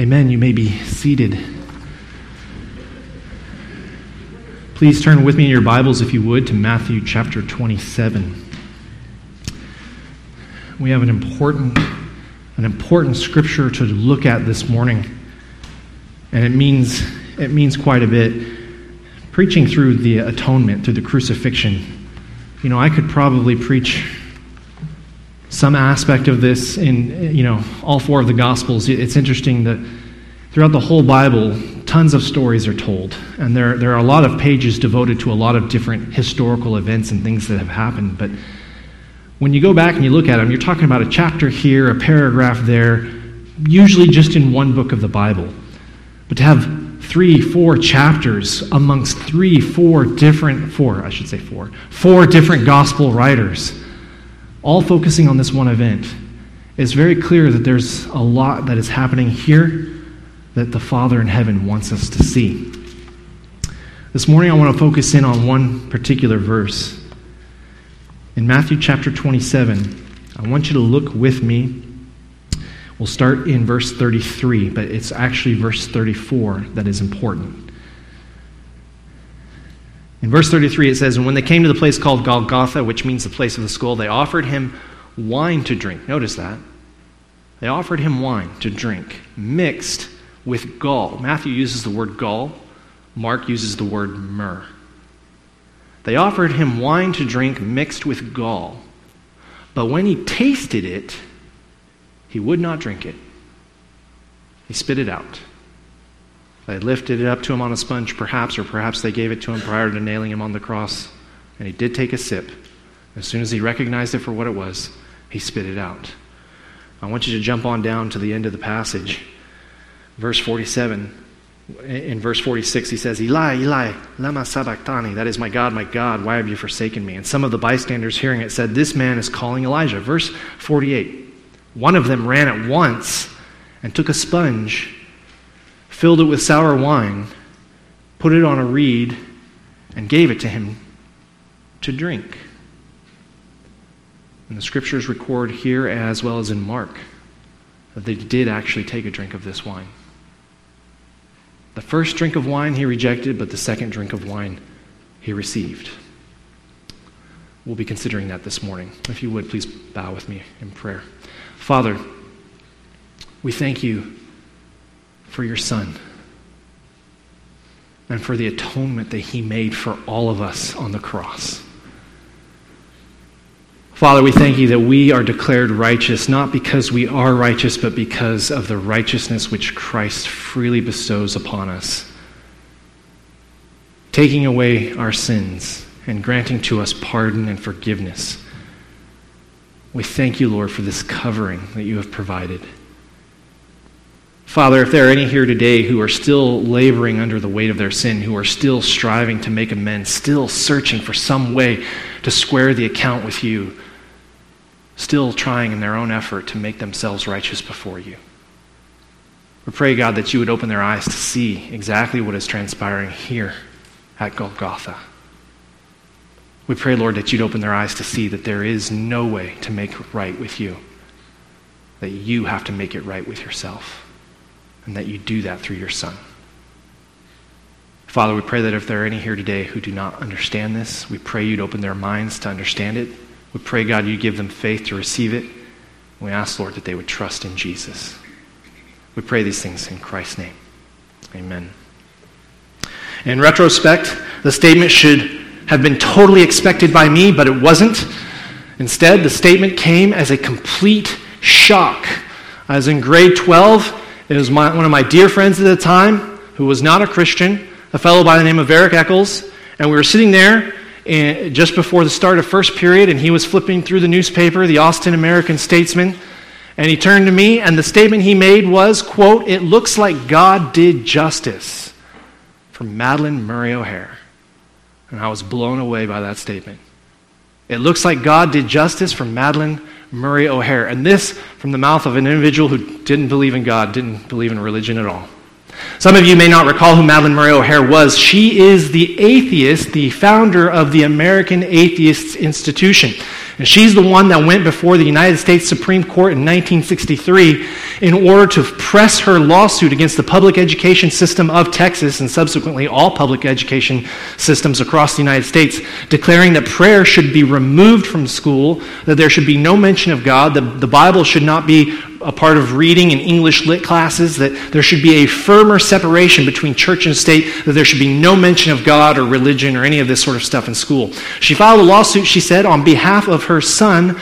Amen. You may be seated. Please turn with me in your Bibles, if you would, to Matthew chapter 27. We have an important, an important scripture to look at this morning, and it means, it means quite a bit. Preaching through the atonement, through the crucifixion, you know, I could probably preach some aspect of this in you know all four of the gospels. It's interesting that throughout the whole bible tons of stories are told and there, there are a lot of pages devoted to a lot of different historical events and things that have happened but when you go back and you look at them you're talking about a chapter here a paragraph there usually just in one book of the bible. But to have three four chapters amongst three four different four i should say four four different gospel writers all focusing on this one event, it's very clear that there's a lot that is happening here that the Father in heaven wants us to see. This morning, I want to focus in on one particular verse. In Matthew chapter 27, I want you to look with me. We'll start in verse 33, but it's actually verse 34 that is important. In verse 33, it says, And when they came to the place called Golgotha, which means the place of the skull, they offered him wine to drink. Notice that. They offered him wine to drink, mixed with gall. Matthew uses the word gall, Mark uses the word myrrh. They offered him wine to drink mixed with gall. But when he tasted it, he would not drink it. He spit it out. They lifted it up to him on a sponge, perhaps, or perhaps they gave it to him prior to nailing him on the cross. And he did take a sip. As soon as he recognized it for what it was, he spit it out. I want you to jump on down to the end of the passage. Verse 47. In verse 46, he says, Eli, Eli, lama sabachthani. That is, my God, my God, why have you forsaken me? And some of the bystanders hearing it said, This man is calling Elijah. Verse 48. One of them ran at once and took a sponge filled it with sour wine, put it on a reed, and gave it to him to drink. And the scriptures record here, as well as in Mark, that they did actually take a drink of this wine. The first drink of wine he rejected, but the second drink of wine he received. We'll be considering that this morning. If you would, please bow with me in prayer. Father, we thank you for your Son and for the atonement that He made for all of us on the cross. Father, we thank you that we are declared righteous not because we are righteous, but because of the righteousness which Christ freely bestows upon us, taking away our sins and granting to us pardon and forgiveness. We thank you, Lord, for this covering that you have provided. Father, if there are any here today who are still laboring under the weight of their sin, who are still striving to make amends, still searching for some way to square the account with you, still trying in their own effort to make themselves righteous before you, we pray, God, that you would open their eyes to see exactly what is transpiring here at Golgotha. We pray, Lord, that you'd open their eyes to see that there is no way to make right with you, that you have to make it right with yourself and that you do that through your Son. Father, we pray that if there are any here today who do not understand this, we pray you'd open their minds to understand it. We pray, God, you give them faith to receive it. We ask, Lord, that they would trust in Jesus. We pray these things in Christ's name. Amen. In retrospect, the statement should have been totally expected by me, but it wasn't. Instead, the statement came as a complete shock. I was in grade 12, it was my, one of my dear friends at the time who was not a Christian, a fellow by the name of Eric Eccles, and we were sitting there in, just before the start of first period, and he was flipping through the newspaper, the Austin American Statesman, and he turned to me, and the statement he made was, quote, "It looks like God did justice." From Madalyn Murray O'Hair. and I was blown away by that statement. It looks like God did justice from Madalyn Murray O'Hair. And this from the mouth of an individual who didn't believe in God, didn't believe in religion at all. Some of you may not recall who Madalyn Murray O'Hair was. She is the atheist, the founder of the American Atheists Institution. And she's the one that went before the United States Supreme Court in 1963 in order to press her lawsuit against the public education system of Texas and subsequently all public education systems across the United States, declaring that prayer should be removed from school, that there should be no mention of God, that the Bible should not be a part of reading and English lit classes, that there should be a firmer separation between church and state, that there should be no mention of God or religion or any of this sort of stuff in school. She filed a lawsuit, she said, on behalf of her son,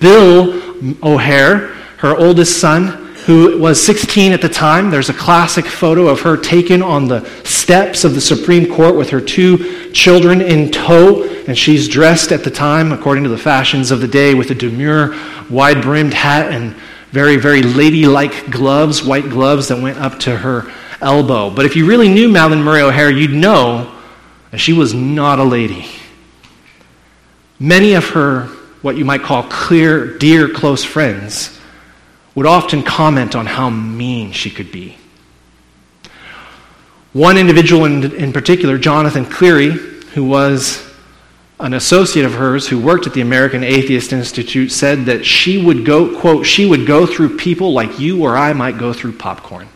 Bill O'Hare, her oldest son, who was 16 at the time. There's a classic photo of her taken on the steps of the Supreme Court with her two children in tow, and she's dressed at the time, according to the fashions of the day, with a demure, wide brimmed hat and very, very ladylike gloves, white gloves that went up to her elbow. But if you really knew Madalyn Murray O'Hair, you'd know that she was not a lady. Many of her, what you might call clear, dear, close friends, would often comment on how mean she could be. One individual in, in particular, Jonathan Cleary, who was an associate of hers who worked at the American Atheist Institute said that she would go, quote, she would go through people like you or I might go through popcorn.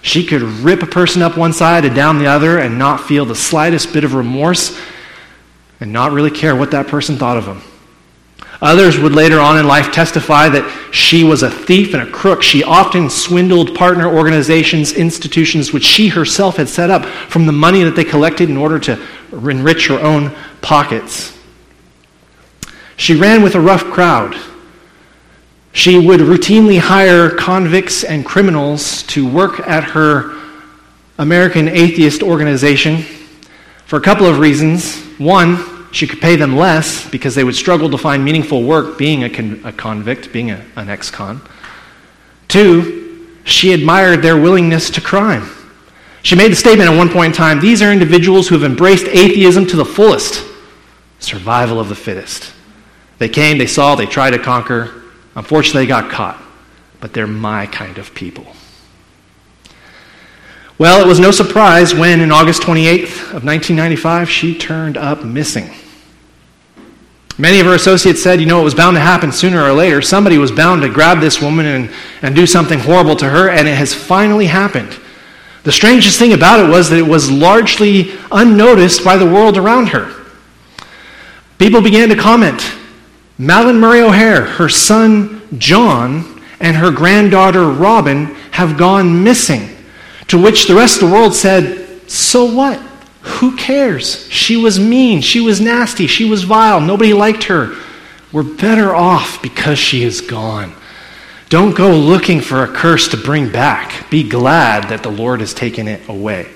She could rip a person up one side and down the other and not feel the slightest bit of remorse and not really care what that person thought of him. Others would later on in life testify that she was a thief and a crook. She often swindled partner organizations, institutions which she herself had set up from the money that they collected in order to enrich her own pockets. She ran with a rough crowd. She would routinely hire convicts and criminals to work at her American atheist organization for a couple of reasons. One, she could pay them less because they would struggle to find meaningful work being a, con- a convict, being a, an ex con. Two, she admired their willingness to crime. She made the statement at one point in time these are individuals who have embraced atheism to the fullest survival of the fittest. They came, they saw, they tried to conquer. Unfortunately, they got caught. But they're my kind of people. Well, it was no surprise when, in August 28th of 1995, she turned up missing. Many of her associates said, you know, it was bound to happen sooner or later. Somebody was bound to grab this woman and, and do something horrible to her, and it has finally happened. The strangest thing about it was that it was largely unnoticed by the world around her. People began to comment. Madalyn Murray O'Hair, her son John, and her granddaughter Robin have gone missing. To which the rest of the world said, So what? Who cares? She was mean. She was nasty. She was vile. Nobody liked her. We're better off because she is gone. Don't go looking for a curse to bring back. Be glad that the Lord has taken it away.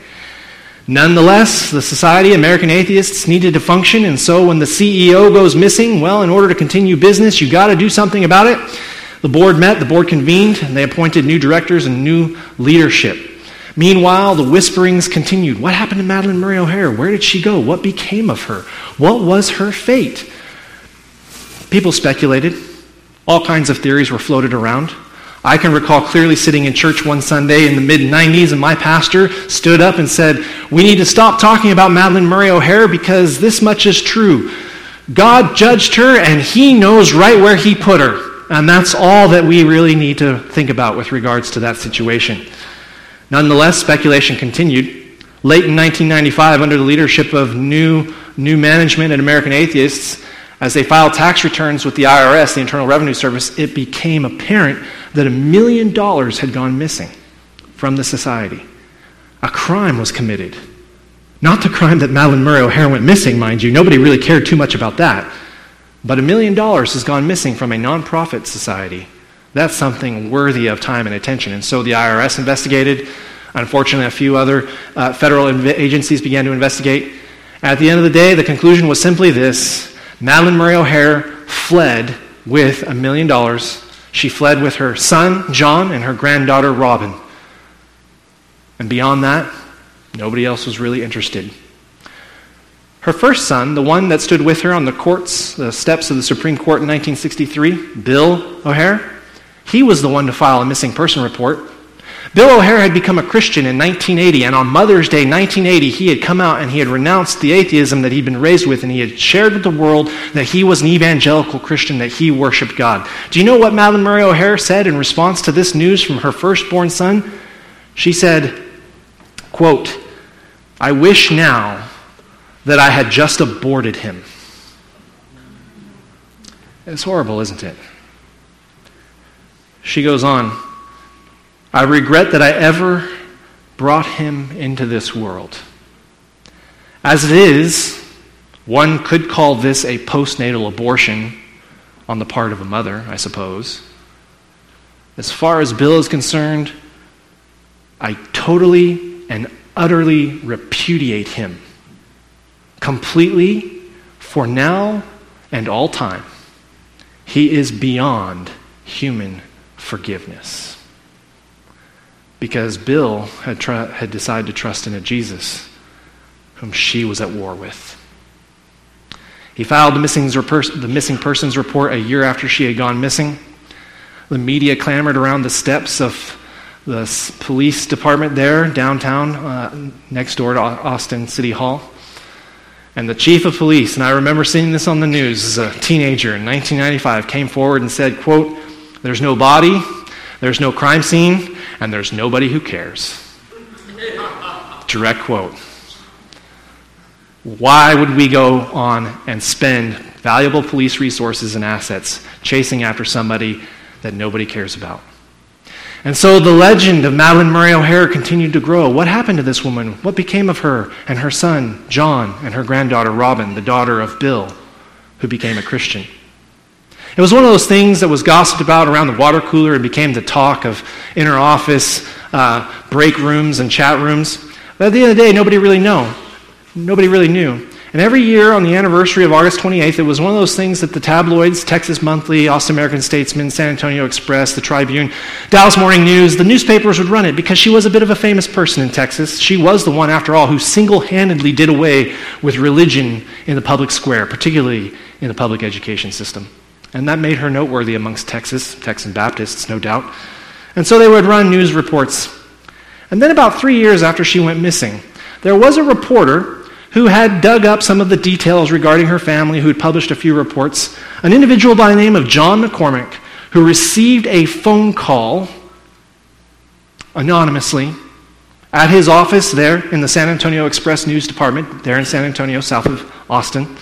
Nonetheless, the Society American Atheists needed to function, and so when the CEO goes missing, well, in order to continue business, you got to do something about it. The board met, the board convened, and they appointed new directors and new leadership. Meanwhile, the whisperings continued. What happened to Madalyn Murray O'Hair? Where did she go? What became of her? What was her fate? People speculated. All kinds of theories were floated around. I can recall clearly sitting in church one Sunday in the mid 90s, and my pastor stood up and said, We need to stop talking about Madalyn Murray O'Hair because this much is true. God judged her, and He knows right where He put her. And that's all that we really need to think about with regards to that situation. Nonetheless, speculation continued. Late in 1995, under the leadership of new, new management at American Atheists, as they filed tax returns with the IRS, the Internal Revenue Service, it became apparent that a million dollars had gone missing from the society. A crime was committed. Not the crime that Madalyn Murray O'Hair went missing, mind you. Nobody really cared too much about that. But a million dollars has gone missing from a nonprofit society that's something worthy of time and attention. And so the IRS investigated. Unfortunately, a few other uh, federal inv- agencies began to investigate. At the end of the day, the conclusion was simply this Madalyn Murray O'Hair fled with a million dollars. She fled with her son, John, and her granddaughter, Robin. And beyond that, nobody else was really interested. Her first son, the one that stood with her on the courts, the steps of the Supreme Court in 1963, Bill O'Hare, he was the one to file a missing person report. Bill O'Hare had become a Christian in 1980, and on Mother's Day 1980, he had come out and he had renounced the atheism that he'd been raised with, and he had shared with the world that he was an evangelical Christian, that he worshiped God. Do you know what Madalyn Murray O'Hair said in response to this news from her firstborn son? She said, quote, I wish now that I had just aborted him. It's horrible, isn't it? She goes on, I regret that I ever brought him into this world. As it is, one could call this a postnatal abortion on the part of a mother, I suppose. As far as Bill is concerned, I totally and utterly repudiate him completely for now and all time. He is beyond human forgiveness. Because Bill had, tr- had decided to trust in a Jesus whom she was at war with. He filed the missing, the missing persons report a year after she had gone missing. The media clamored around the steps of the police department there, downtown, uh, next door to Austin City Hall. And the chief of police, and I remember seeing this on the news as a teenager in 1995, came forward and said, quote, there's no body, there's no crime scene, and there's nobody who cares. Direct quote. Why would we go on and spend valuable police resources and assets chasing after somebody that nobody cares about? And so the legend of Madalyn Murray O'Hair continued to grow. What happened to this woman? What became of her and her son, John, and her granddaughter, Robin, the daughter of Bill, who became a Christian? It was one of those things that was gossiped about around the water cooler and became the talk of inner office uh, break rooms and chat rooms. But at the end of the day, nobody really knew. Nobody really knew. And every year on the anniversary of August 28th, it was one of those things that the tabloids, Texas Monthly, Austin American Statesman, San Antonio Express, the Tribune, Dallas Morning News, the newspapers would run it because she was a bit of a famous person in Texas. She was the one, after all, who single handedly did away with religion in the public square, particularly in the public education system. And that made her noteworthy amongst Texas, Texan Baptists, no doubt. And so they would run news reports. And then, about three years after she went missing, there was a reporter who had dug up some of the details regarding her family, who had published a few reports. An individual by the name of John MacCormack, who received a phone call anonymously at his office there in the San Antonio Express News Department, there in San Antonio, south of Austin.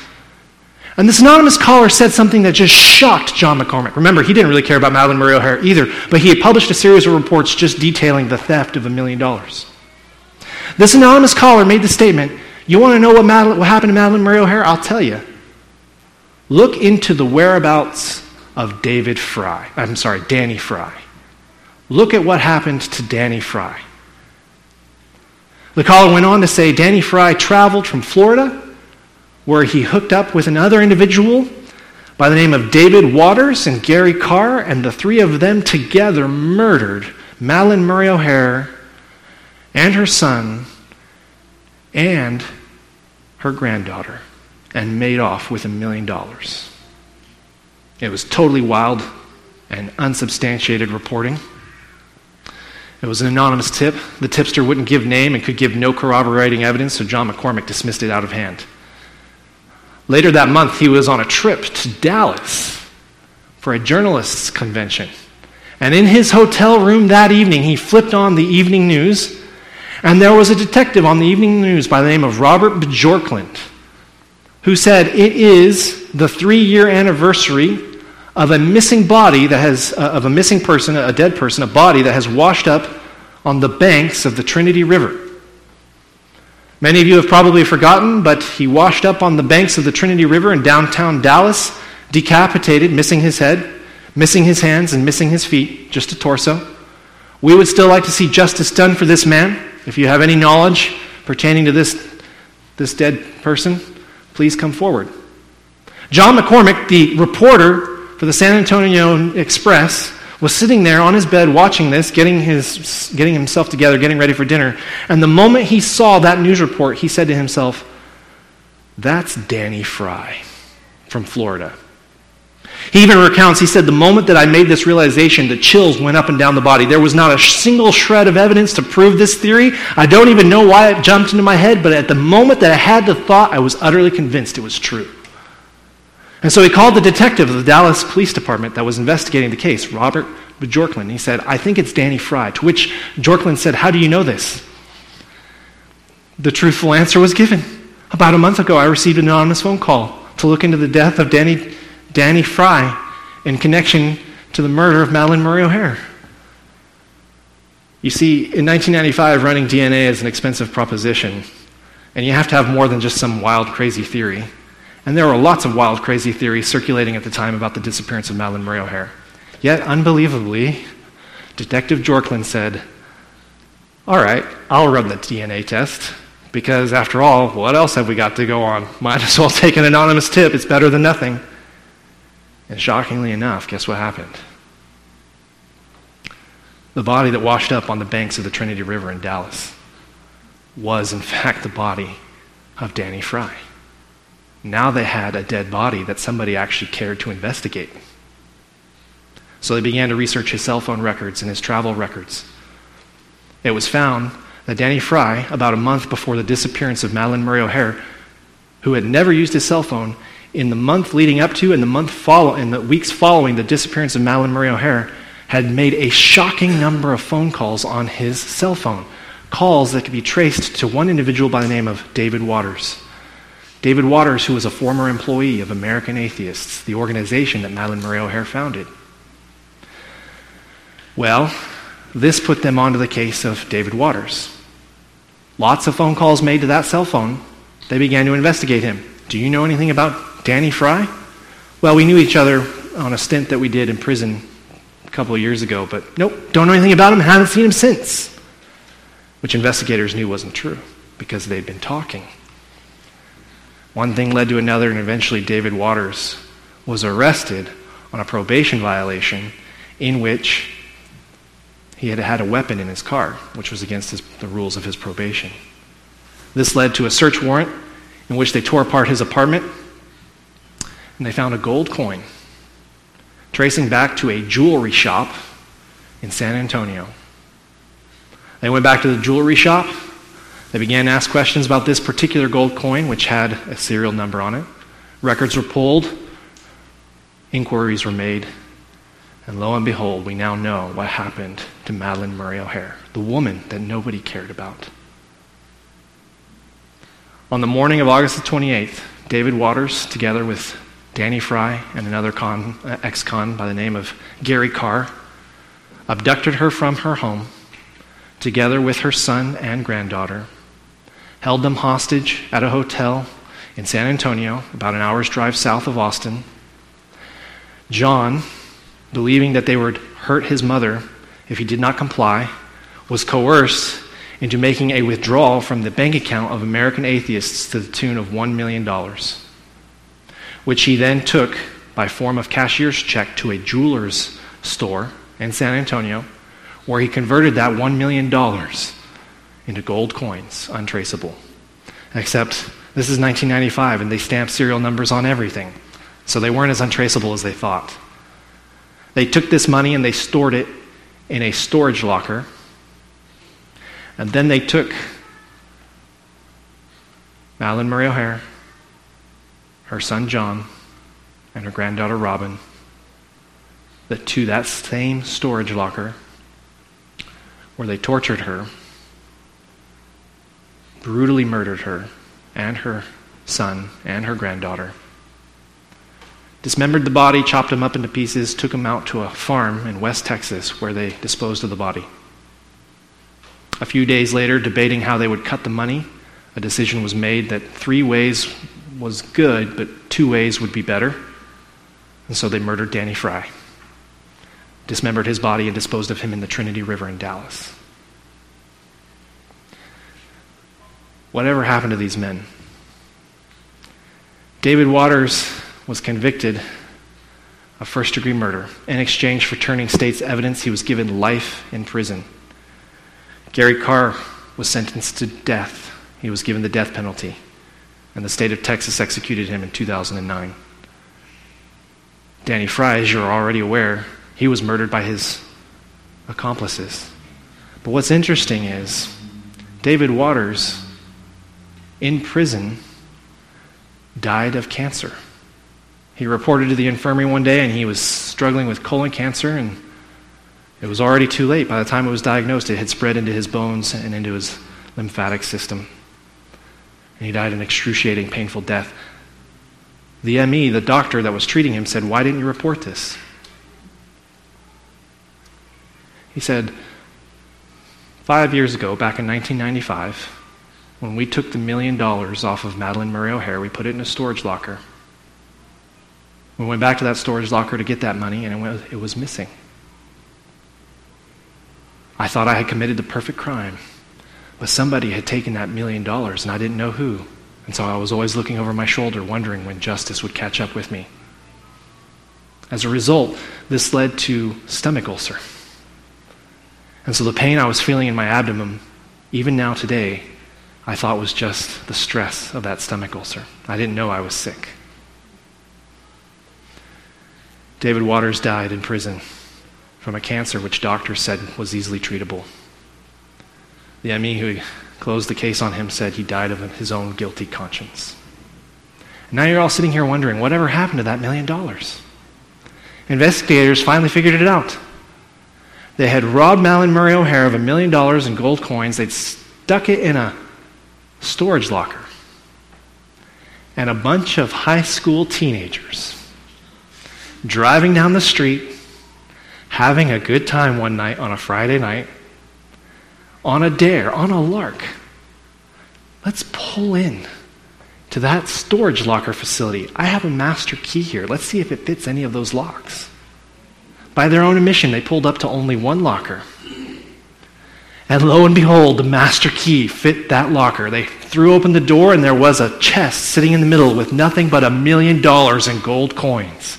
And this anonymous caller said something that just shocked John MacCormack. Remember, he didn't really care about Madalyn Murray O'Hair either, but he had published a series of reports just detailing the theft of a million dollars. This anonymous caller made the statement You want to know what, Madalyn, what happened to Madalyn Murray O'Hair? I'll tell you. Look into the whereabouts of David Fry. I'm sorry, Danny Fry. Look at what happened to Danny Fry. The caller went on to say Danny Fry traveled from Florida where he hooked up with another individual by the name of David Waters and Gary Karr, and the three of them together murdered Madalyn Murray O'Hair and her son and her granddaughter and made off with a million dollars. It was totally wild and unsubstantiated reporting. It was an anonymous tip. The tipster wouldn't give name and could give no corroborating evidence, so John MacCormack dismissed it out of hand. Later that month, he was on a trip to Dallas for a journalists' convention. And in his hotel room that evening, he flipped on the evening news, and there was a detective on the evening news by the name of Robert Bjorklund who said it is the three year anniversary of a missing body that has, uh, of a missing person, a dead person, a body that has washed up on the banks of the Trinity River. Many of you have probably forgotten, but he washed up on the banks of the Trinity River in downtown Dallas, decapitated, missing his head, missing his hands, and missing his feet, just a torso. We would still like to see justice done for this man. If you have any knowledge pertaining to this, this dead person, please come forward. John MacCormack, the reporter for the San Antonio Express, was sitting there on his bed watching this, getting, his, getting himself together, getting ready for dinner. And the moment he saw that news report, he said to himself, That's Danny Fry from Florida. He even recounts, he said, The moment that I made this realization, the chills went up and down the body. There was not a single shred of evidence to prove this theory. I don't even know why it jumped into my head, but at the moment that I had the thought, I was utterly convinced it was true. And so he called the detective of the Dallas Police Department that was investigating the case, Robert Bjorklund. He said, I think it's Danny Fry. To which Bjorklund said, How do you know this? The truthful answer was given. About a month ago, I received an anonymous phone call to look into the death of Danny, Danny Fry in connection to the murder of Madalyn Murray O'Hair. You see, in 1995, running DNA is an expensive proposition, and you have to have more than just some wild, crazy theory. And there were lots of wild, crazy theories circulating at the time about the disappearance of Madalyn Murray O'Hair. Yet, unbelievably, Detective Jorklin said, All right, I'll run the DNA test. Because after all, what else have we got to go on? Might as well take an anonymous tip. It's better than nothing. And shockingly enough, guess what happened? The body that washed up on the banks of the Trinity River in Dallas was, in fact, the body of Danny Fry. Now they had a dead body that somebody actually cared to investigate. So they began to research his cell phone records and his travel records. It was found that Danny Fry, about a month before the disappearance of Madalyn Murray O'Hair, who had never used his cell phone, in the month leading up to and the month follow, in the weeks following the disappearance of Madalyn Murray O'Hair, had made a shocking number of phone calls on his cell phone. Calls that could be traced to one individual by the name of David Waters. David Waters, who was a former employee of American Atheists, the organization that Madalyn Murray O'Hair founded. Well, this put them onto the case of David Waters. Lots of phone calls made to that cell phone. They began to investigate him. Do you know anything about Danny Fry? Well, we knew each other on a stint that we did in prison a couple of years ago, but nope, don't know anything about him, haven't seen him since. Which investigators knew wasn't true because they'd been talking. One thing led to another, and eventually David Waters was arrested on a probation violation in which he had had a weapon in his car, which was against his, the rules of his probation. This led to a search warrant in which they tore apart his apartment and they found a gold coin tracing back to a jewelry shop in San Antonio. They went back to the jewelry shop. They began to ask questions about this particular gold coin, which had a serial number on it. Records were pulled, inquiries were made, and lo and behold, we now know what happened to Madalyn Murray O'Hair, the woman that nobody cared about. On the morning of August the 28th, David Waters, together with Danny Fry and another con, uh, ex-con by the name of Gary Karr, abducted her from her home, together with her son and granddaughter, held them hostage at a hotel in San Antonio, about an hour's drive south of Austin. John, believing that they would hurt his mother if he did not comply, was coerced into making a withdrawal from the bank account of American atheists to the tune of $1 million, which he then took by form of cashier's check to a jeweler's store in San Antonio, where he converted that $1 million into gold coins, untraceable. Except this is 1995 and they stamped serial numbers on everything, so they weren't as untraceable as they thought. They took this money and they stored it in a storage locker. And then they took Madalyn Murray O'Hair, her son John, and her granddaughter Robin to that same storage locker where they tortured her, brutally murdered her and her son and her granddaughter dismembered the body, chopped him up into pieces, took him out to a farm in West Texas where they disposed of the body. A few days later, debating how they would cut the money, a decision was made that three ways was good, but two ways would be better. And so they murdered Danny Fry, dismembered his body, and disposed of him in the Trinity River in Dallas. Whatever happened to these men? David Waters was convicted of first degree murder. In exchange for turning state's evidence, he was given life in prison. Gary Karr was sentenced to death. He was given the death penalty, and the state of Texas executed him in 2009. Danny Fry, as you're already aware, he was murdered by his accomplices. But what's interesting is David Waters, in prison, died of cancer. He reported to the infirmary one day and he was struggling with colon cancer, and it was already too late. By the time it was diagnosed, it had spread into his bones and into his lymphatic system. And he died an excruciating, painful death. The ME, the doctor that was treating him, said, Why didn't you report this? He said, Five years ago, back in 1995, when we took the million dollars off of Madalyn Murray O'Hair, we put it in a storage locker. We went back to that storage locker to get that money, and it was, it was missing. I thought I had committed the perfect crime, but somebody had taken that million dollars, and I didn't know who. And so I was always looking over my shoulder, wondering when justice would catch up with me. As a result, this led to stomach ulcer. And so the pain I was feeling in my abdomen, even now today, I thought was just the stress of that stomach ulcer. I didn't know I was sick. David Waters died in prison from a cancer which doctors said was easily treatable. The ME who closed the case on him said he died of his own guilty conscience. And now you're all sitting here wondering whatever happened to that million dollars? Investigators finally figured it out. They had robbed Malin Murray O'Hair of a million dollars in gold coins. They'd stuck it in a storage locker. And a bunch of high school teenagers driving down the street, having a good time one night on a Friday night, on a dare, on a lark. Let's pull in to that storage locker facility. I have a master key here. Let's see if it fits any of those locks. By their own admission, they pulled up to only one locker. And lo and behold, the master key fit that locker. They threw open the door, and there was a chest sitting in the middle with nothing but a million dollars in gold coins.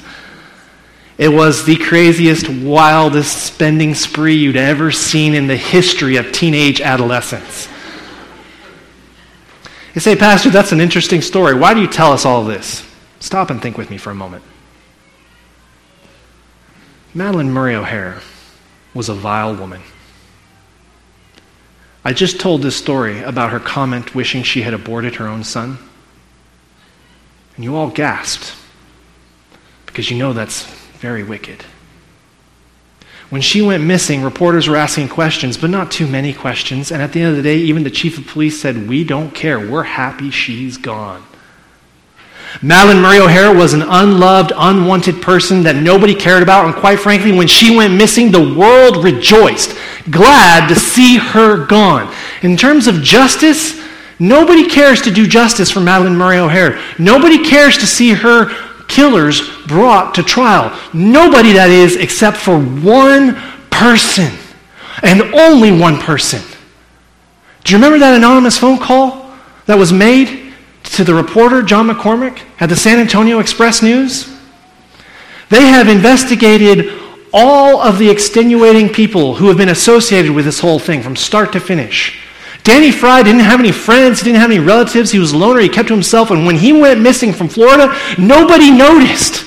It was the craziest, wildest spending spree you'd ever seen in the history of teenage adolescence. You say, Pastor, that's an interesting story. Why do you tell us all this? Stop and think with me for a moment. Madalyn Murray O'Hair was a vile woman. I just told this story about her comment wishing she had aborted her own son. And you all gasped because you know that's very wicked. When she went missing, reporters were asking questions, but not too many questions. And at the end of the day, even the chief of police said, We don't care. We're happy she's gone. Madalyn Murray O'Hair was an unloved, unwanted person that nobody cared about. And quite frankly, when she went missing, the world rejoiced, glad to see her gone. In terms of justice, nobody cares to do justice for Madalyn Murray O'Hair. Nobody cares to see her killers brought to trial. Nobody, that is, except for one person, and only one person. Do you remember that anonymous phone call that was made to the reporter, John MacCormack, at the San Antonio Express News? They have investigated all of the extenuating people who have been associated with this whole thing from start to finish. Danny Fry didn't have any friends, he didn't have any relatives, he was a loner, he kept to himself, and when he went missing from Florida, nobody noticed.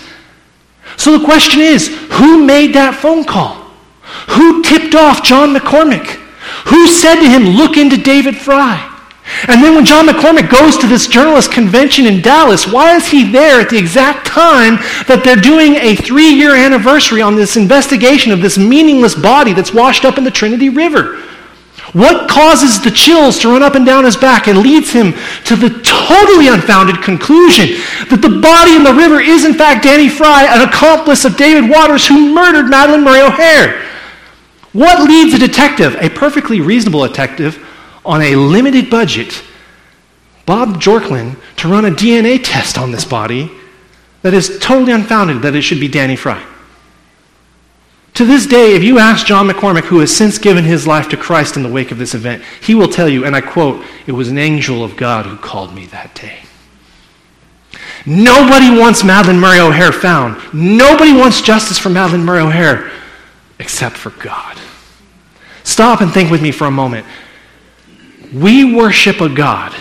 So the question is who made that phone call? Who tipped off John MacCormack? Who said to him, Look into David Fry? And then when John MacCormack goes to this journalist convention in Dallas, why is he there at the exact time that they're doing a three year anniversary on this investigation of this meaningless body that's washed up in the Trinity River? What causes the chills to run up and down his back and leads him to the totally unfounded conclusion that the body in the river is, in fact, Danny Fry, an accomplice of David Waters who murdered Madalyn Murray O'Hair? What leads a detective, a perfectly reasonable detective, on a limited budget, Bob Jorklin, to run a DNA test on this body that is totally unfounded that it should be Danny Fry? To this day, if you ask John MacCormack, who has since given his life to Christ in the wake of this event, he will tell you, and I quote, it was an angel of God who called me that day. Nobody wants Madalyn Murray O'Hair found. Nobody wants justice for Madalyn Murray O'Hair except for God. Stop and think with me for a moment. We worship a God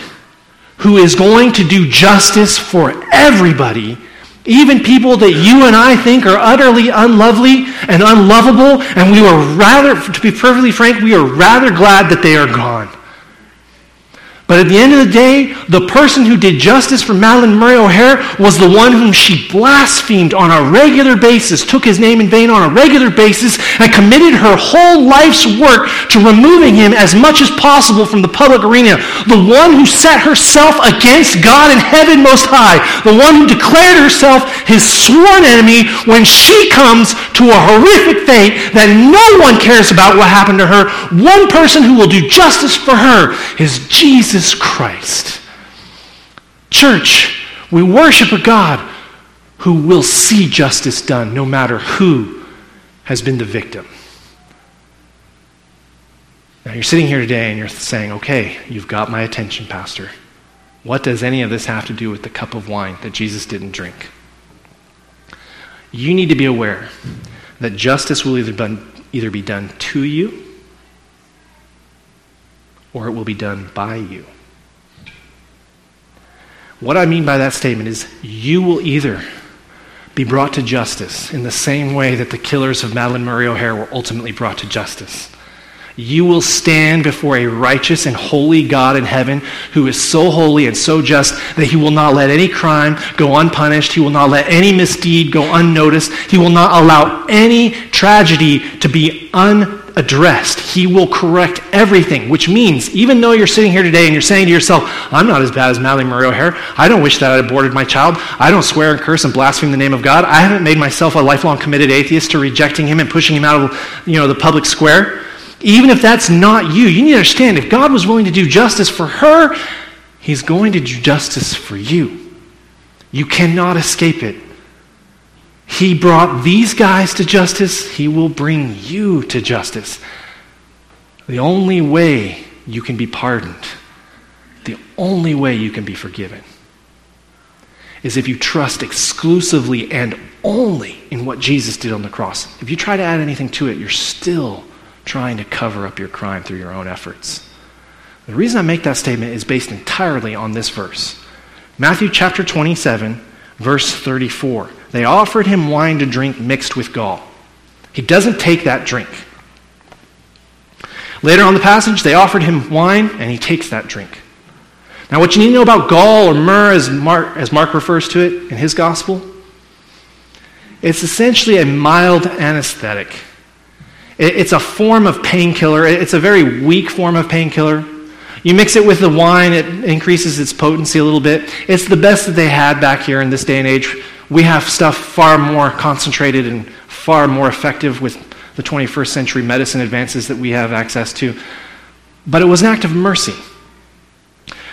who is going to do justice for everybody Even people that you and I think are utterly unlovely and unlovable, and we were rather, to be perfectly frank, we are rather glad that they are gone. But at the end of the day, the person who did justice for Madalyn Murray O'Hair was the one whom she blasphemed on a regular basis, took his name in vain on a regular basis, and committed her whole life's work to removing him as much as possible from the public arena. The one who set herself against God in heaven most high. The one who declared herself his sworn enemy when she comes to a horrific fate that no one cares about what happened to her. One person who will do justice for her is Jesus. Jesus Christ. Church, we worship a God who will see justice done no matter who has been the victim. Now, you're sitting here today and you're saying, okay, you've got my attention, Pastor. What does any of this have to do with the cup of wine that Jesus didn't drink? You need to be aware that justice will either, either be done to you or it will be done by you. What I mean by that statement is you will either be brought to justice in the same way that the killers of Madalyn Murray O'Hair were ultimately brought to justice. You will stand before a righteous and holy God in heaven who is so holy and so just that he will not let any crime go unpunished. He will not let any misdeed go unnoticed. He will not allow any tragedy to be un addressed. He will correct everything, which means even though you're sitting here today and you're saying to yourself, I'm not as bad as Madalyn Murray O'Hair. I don't wish that I aborted my child. I don't swear and curse and blaspheme the name of God. I haven't made myself a lifelong committed atheist to rejecting him and pushing him out of you know, the public square. Even if that's not you, you need to understand if God was willing to do justice for her, he's going to do justice for you. You cannot escape it. He brought these guys to justice, He will bring you to justice. The only way you can be pardoned, the only way you can be forgiven, is if you trust exclusively and only in what Jesus did on the cross. If you try to add anything to it, you're still trying to cover up your crime through your own efforts. The reason I make that statement is based entirely on this verse Matthew chapter 27, verse 34. They offered him wine to drink mixed with gall. He doesn't take that drink. Later on the passage, they offered him wine, and he takes that drink. Now, what you need to know about gall or myrrh, as Mark, as Mark refers to it in his gospel, it's essentially a mild anesthetic. It's a form of painkiller. It's a very weak form of painkiller. You mix it with the wine, it increases its potency a little bit. It's the best that they had back here in this day and age we have stuff far more concentrated and far more effective with the 21st century medicine advances that we have access to. But it was an act of mercy.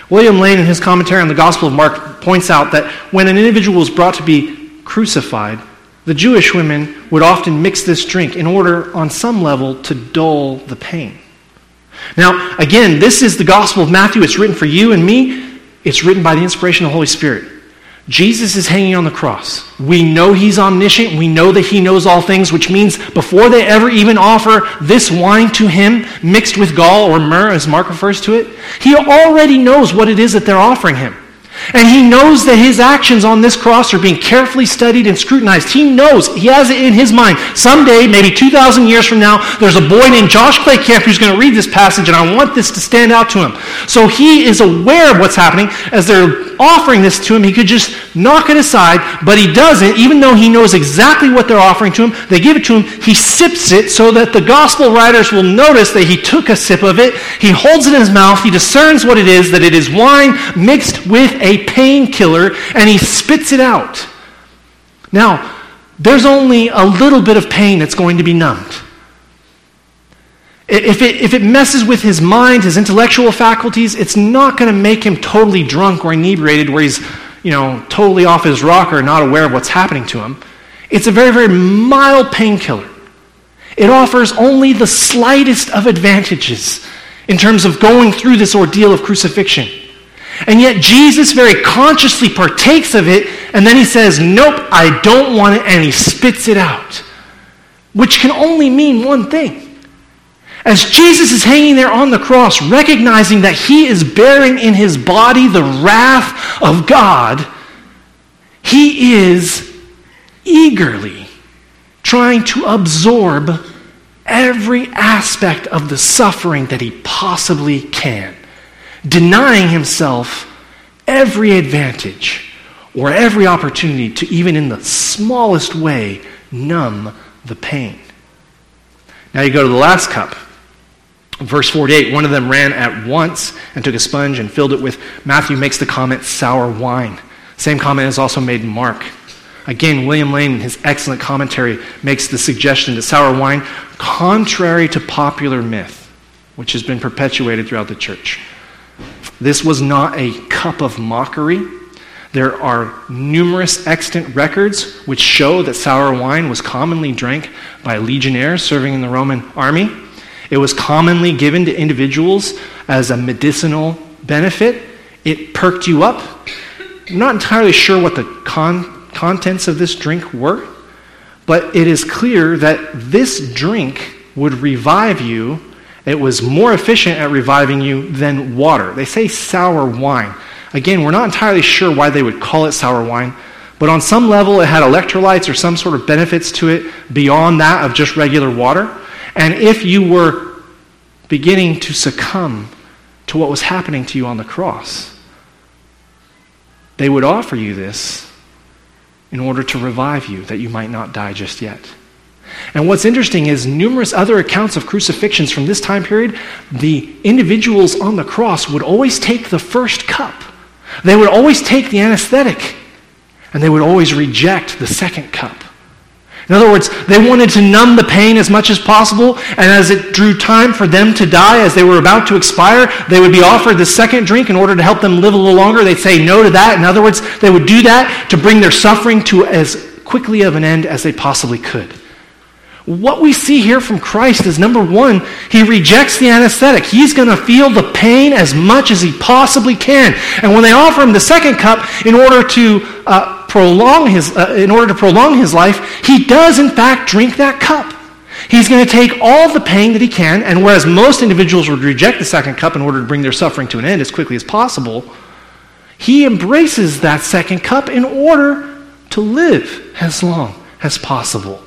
William Lane, in his commentary on the Gospel of Mark, points out that when an individual was brought to be crucified, the Jewish women would often mix this drink in order, on some level, to dull the pain. Now, again, this is the Gospel of Matthew. It's written for you and me. It's written by the inspiration of the Holy Spirit. Jesus is hanging on the cross. We know he's omniscient. We know that he knows all things, which means before they ever even offer this wine to him, mixed with gall or myrrh, as Mark refers to it, he already knows what it is that they're offering him. And he knows that his actions on this cross are being carefully studied and scrutinized. He knows, he has it in his mind. Someday, maybe 2,000 years from now, there's a boy named Josh Claycamp who's going to read this passage, and I want this to stand out to him. So he is aware of what's happening. As they're offering this to him, he could just knock it aside, but he doesn't, even though he knows exactly what they're offering to him. They give it to him. He sips it so that the gospel writers will notice that he took a sip of it. He holds it in his mouth. He discerns what it is, that it is wine mixed with a painkiller and he spits it out. Now, there's only a little bit of pain that's going to be numbed. If it, if it messes with his mind, his intellectual faculties, it's not going to make him totally drunk or inebriated where he's, you know, totally off his rocker, not aware of what's happening to him. It's a very, very mild painkiller. It offers only the slightest of advantages in terms of going through this ordeal of crucifixion. And yet Jesus very consciously partakes of it, and then he says, Nope, I don't want it, and he spits it out. Which can only mean one thing. As Jesus is hanging there on the cross, recognizing that he is bearing in his body the wrath of God, He is eagerly trying to absorb every aspect of the suffering that he possibly can, denying himself every advantage or every opportunity to, even in the smallest way, numb the pain. Now you go to the last cup. Verse 48 one of them ran at once and took a sponge and filled it with, Matthew makes the comment, sour wine. Same comment is also made in Mark. Again, William Lane, in his excellent commentary, makes the suggestion that sour wine, contrary to popular myth, which has been perpetuated throughout the church, this was not a cup of mockery. There are numerous extant records which show that sour wine was commonly drank by legionnaires serving in the Roman army. It was commonly given to individuals as a medicinal benefit. It perked you up. I'm not entirely sure what the con- contents of this drink were, but it is clear that this drink would revive you it was more efficient at reviving you than water. They say sour wine. Again, we're not entirely sure why they would call it sour wine, but on some level it had electrolytes or some sort of benefits to it beyond that of just regular water. And if you were beginning to succumb to what was happening to you on the cross, they would offer you this in order to revive you, that you might not die just yet. And what's interesting is numerous other accounts of crucifixions from this time period, the individuals on the cross would always take the first cup. They would always take the anesthetic, and they would always reject the second cup. In other words, they wanted to numb the pain as much as possible, and as it drew time for them to die, as they were about to expire, they would be offered the second drink in order to help them live a little longer. They'd say no to that. In other words, they would do that to bring their suffering to as quickly of an end as they possibly could. What we see here from Christ is number one, he rejects the anesthetic. He's going to feel the pain as much as he possibly can. And when they offer him the second cup in order to uh, prolong his, uh, in order to prolong his life, he does in fact drink that cup. He's going to take all the pain that he can, and whereas most individuals would reject the second cup in order to bring their suffering to an end as quickly as possible, he embraces that second cup in order to live as long as possible.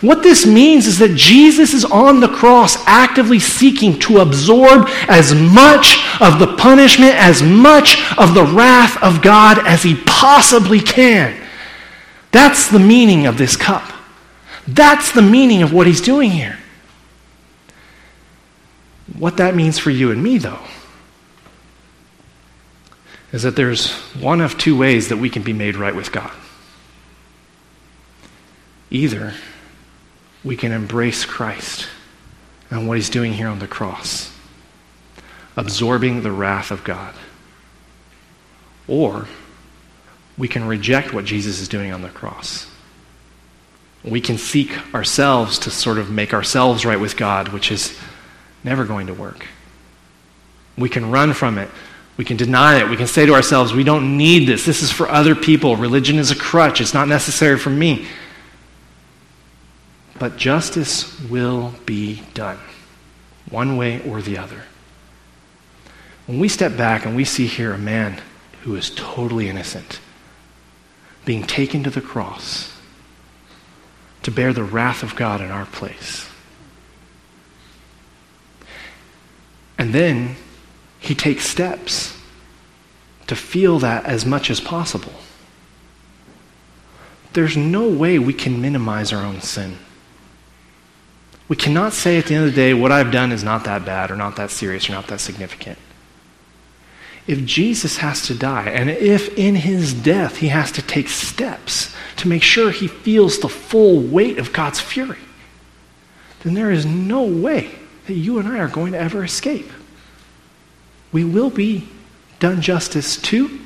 What this means is that Jesus is on the cross actively seeking to absorb as much of the punishment, as much of the wrath of God as he possibly can. That's the meaning of this cup. That's the meaning of what he's doing here. What that means for you and me, though, is that there's one of two ways that we can be made right with God. Either we can embrace Christ and what he's doing here on the cross, absorbing the wrath of God. Or we can reject what Jesus is doing on the cross. We can seek ourselves to sort of make ourselves right with God, which is never going to work. We can run from it. We can deny it. We can say to ourselves, we don't need this. This is for other people. Religion is a crutch. It's not necessary for me but justice will be done, one way or the other. When we step back and we see here a man who is totally innocent being taken to the cross to bear the wrath of God in our place. And then he takes steps to feel that as much as possible. There's no way we can minimize our own sin. We cannot say at the end of the day, what I've done is not that bad or not that serious or not that significant. If Jesus has to die, and if in his death he has to take steps to make sure he feels the full weight of God's fury, then there is no way that you and I are going to ever escape. We will be done justice to,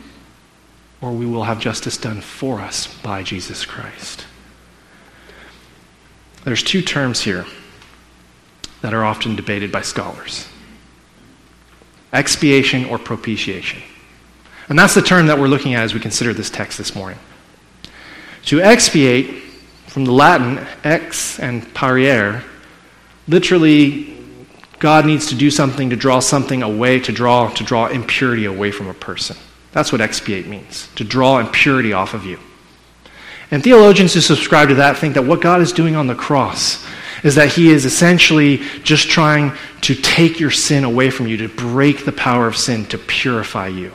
or we will have justice done for us by Jesus Christ. There's two terms here that are often debated by scholars expiation or propitiation. And that's the term that we're looking at as we consider this text this morning. To expiate, from the Latin ex and pariere, literally, God needs to do something to draw something away, to draw, to draw impurity away from a person. That's what expiate means, to draw impurity off of you. And theologians who subscribe to that think that what God is doing on the cross is that He is essentially just trying to take your sin away from you, to break the power of sin, to purify you.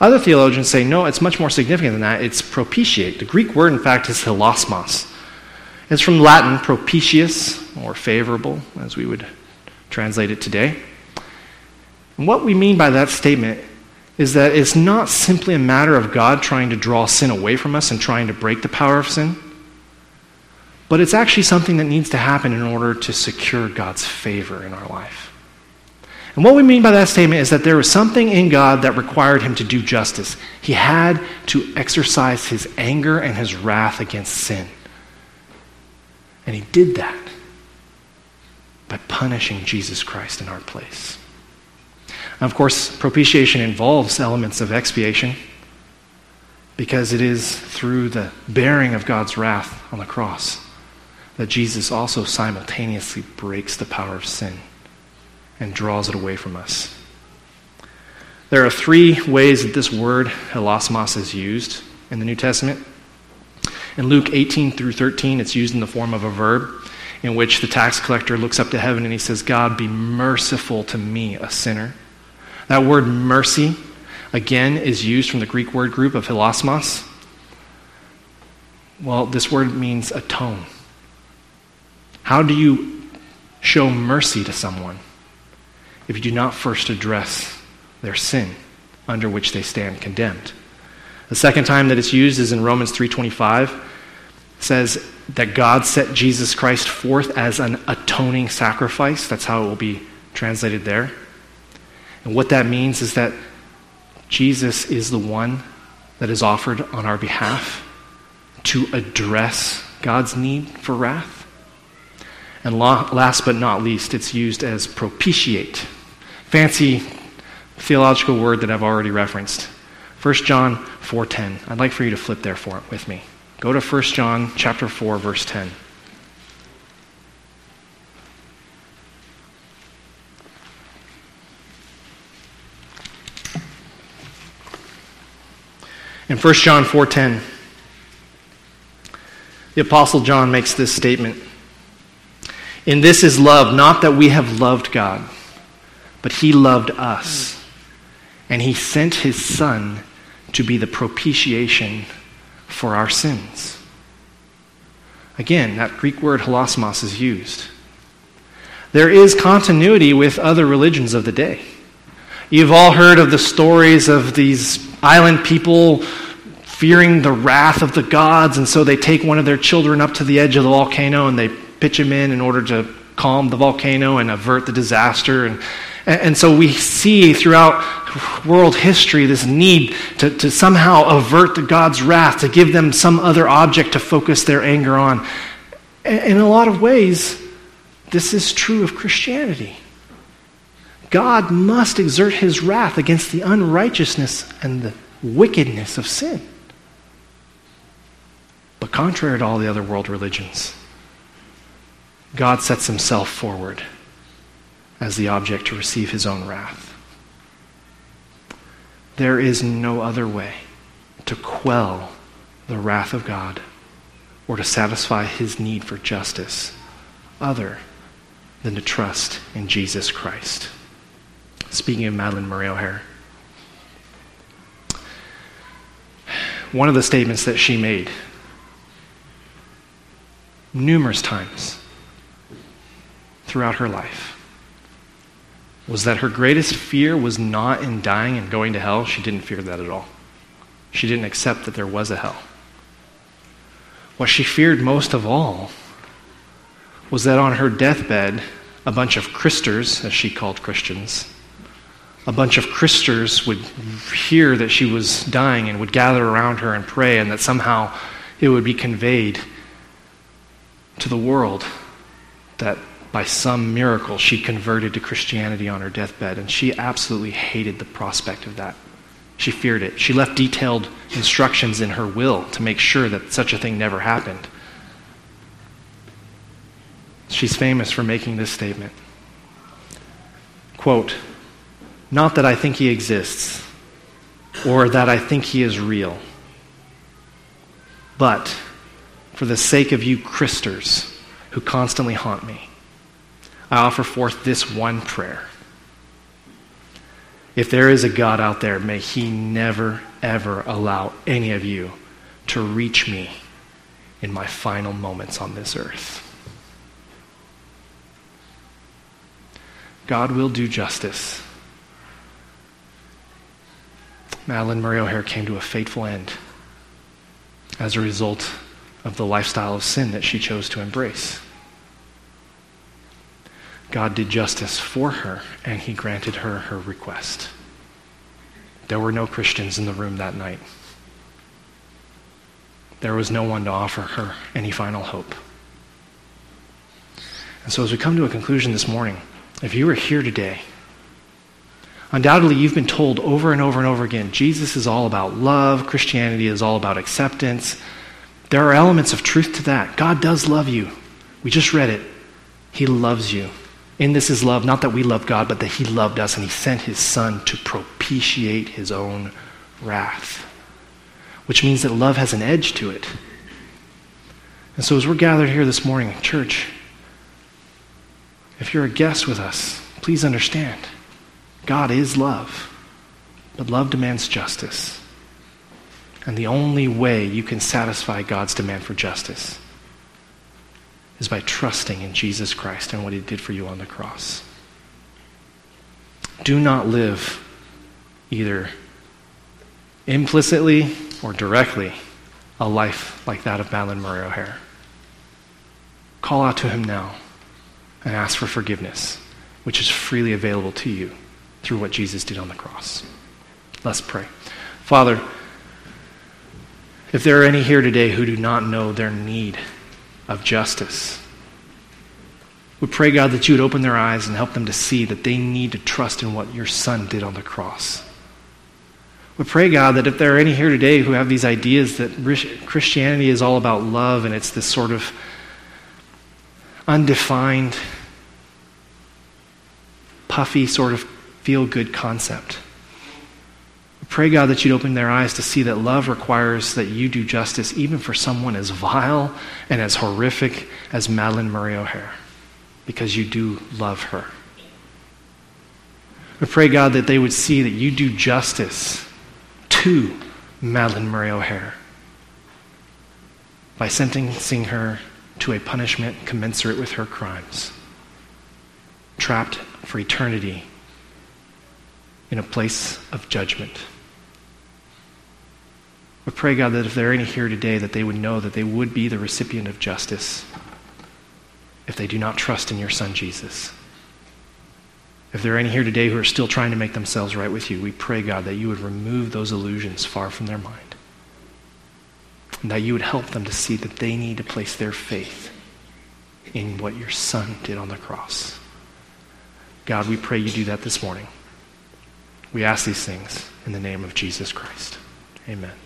Other theologians say, no, it's much more significant than that. It's propitiate. The Greek word, in fact, is hilasmos. It's from Latin propitious, or favorable, as we would translate it today. And what we mean by that statement is that it's not simply a matter of God trying to draw sin away from us and trying to break the power of sin, but it's actually something that needs to happen in order to secure God's favor in our life. And what we mean by that statement is that there was something in God that required him to do justice. He had to exercise his anger and his wrath against sin. And he did that by punishing Jesus Christ in our place. Now, of course, propitiation involves elements of expiation because it is through the bearing of God's wrath on the cross that Jesus also simultaneously breaks the power of sin and draws it away from us. There are three ways that this word, hilasmos, is used in the New Testament. In Luke 18 through 13, it's used in the form of a verb in which the tax collector looks up to heaven and he says, God, be merciful to me, a sinner. That word mercy, again, is used from the Greek word group of hilasmos. Well, this word means atone. How do you show mercy to someone if you do not first address their sin under which they stand condemned? The second time that it's used is in Romans 3:25. It says that God set Jesus Christ forth as an atoning sacrifice. That's how it will be translated there. And what that means is that Jesus is the one that is offered on our behalf to address God's need for wrath. And last but not least, it's used as propitiate. Fancy theological word that I've already referenced. 1 John 4:10. I'd like for you to flip there for it with me. Go to 1 John chapter 4 verse 10. In 1 John 4:10, the apostle John makes this statement. In this is love, not that we have loved God, but he loved us, and he sent his son to be the propitiation for our sins. Again, that Greek word hilasmos is used. There is continuity with other religions of the day. You've all heard of the stories of these island people fearing the wrath of the gods, and so they take one of their children up to the edge of the volcano and they pitch him in in order to calm the volcano and avert the disaster. And, and so we see throughout world history this need to, to somehow avert God's wrath, to give them some other object to focus their anger on. In a lot of ways, this is true of Christianity. God must exert his wrath against the unrighteousness and the wickedness of sin. But contrary to all the other world religions, God sets himself forward as the object to receive his own wrath. There is no other way to quell the wrath of God or to satisfy his need for justice other than to trust in Jesus Christ. Speaking of Madalyn Murray O'Hair, one of the statements that she made numerous times throughout her life was that her greatest fear was not in dying and going to hell. She didn't fear that at all. She didn't accept that there was a hell. What she feared most of all was that on her deathbed, a bunch of Christers, as she called Christians, a bunch of Christers would hear that she was dying and would gather around her and pray, and that somehow it would be conveyed to the world that by some miracle she converted to Christianity on her deathbed, and she absolutely hated the prospect of that. She feared it. She left detailed instructions in her will to make sure that such a thing never happened. She's famous for making this statement. Quote, not that I think he exists, or that I think he is real. But for the sake of you Christers who constantly haunt me, I offer forth this one prayer. If there is a God out there, may he never, ever allow any of you to reach me in my final moments on this earth. God will do justice. Madalyn Murray O'Hair came to a fateful end as a result of the lifestyle of sin that she chose to embrace. God did justice for her, and he granted her her request. There were no Christians in the room that night. There was no one to offer her any final hope. And so, as we come to a conclusion this morning, if you are here today, undoubtedly you've been told over and over and over again Jesus is all about love, Christianity is all about acceptance. There are elements of truth to that. God does love you. We just read it. He loves you. In this is love, not that we love God, but that He loved us and He sent His Son to propitiate His own wrath. Which means that love has an edge to it. And so, as we're gathered here this morning, in church, if you're a guest with us, please understand God is love, but love demands justice. And the only way you can satisfy God's demand for justice is by trusting in Jesus Christ and what he did for you on the cross. Do not live either implicitly or directly a life like that of Madalyn Murray O'Hair. Call out to him now and ask for forgiveness, which is freely available to you through what Jesus did on the cross. Let's pray. Father, if there are any here today who do not know their need of justice. We pray, God, that you would open their eyes and help them to see that they need to trust in what your Son did on the cross. We pray, God, that if there are any here today who have these ideas that Christianity is all about love and it's this sort of undefined, puffy, sort of feel good concept. Pray, God, that you'd open their eyes to see that love requires that you do justice even for someone as vile and as horrific as Madalyn Murray O'Hair, because you do love her. We pray, God, that they would see that you do justice to Madalyn Murray O'Hair by sentencing her to a punishment commensurate with her crimes, trapped for eternity in a place of judgment. We pray, God, that if there are any here today, that they would know that they would be the recipient of justice if they do not trust in your Son, Jesus. If there are any here today who are still trying to make themselves right with you, we pray, God, that you would remove those illusions far from their mind. And that you would help them to see that they need to place their faith in what your Son did on the cross. God, we pray you do that this morning. We ask these things in the name of Jesus Christ. Amen.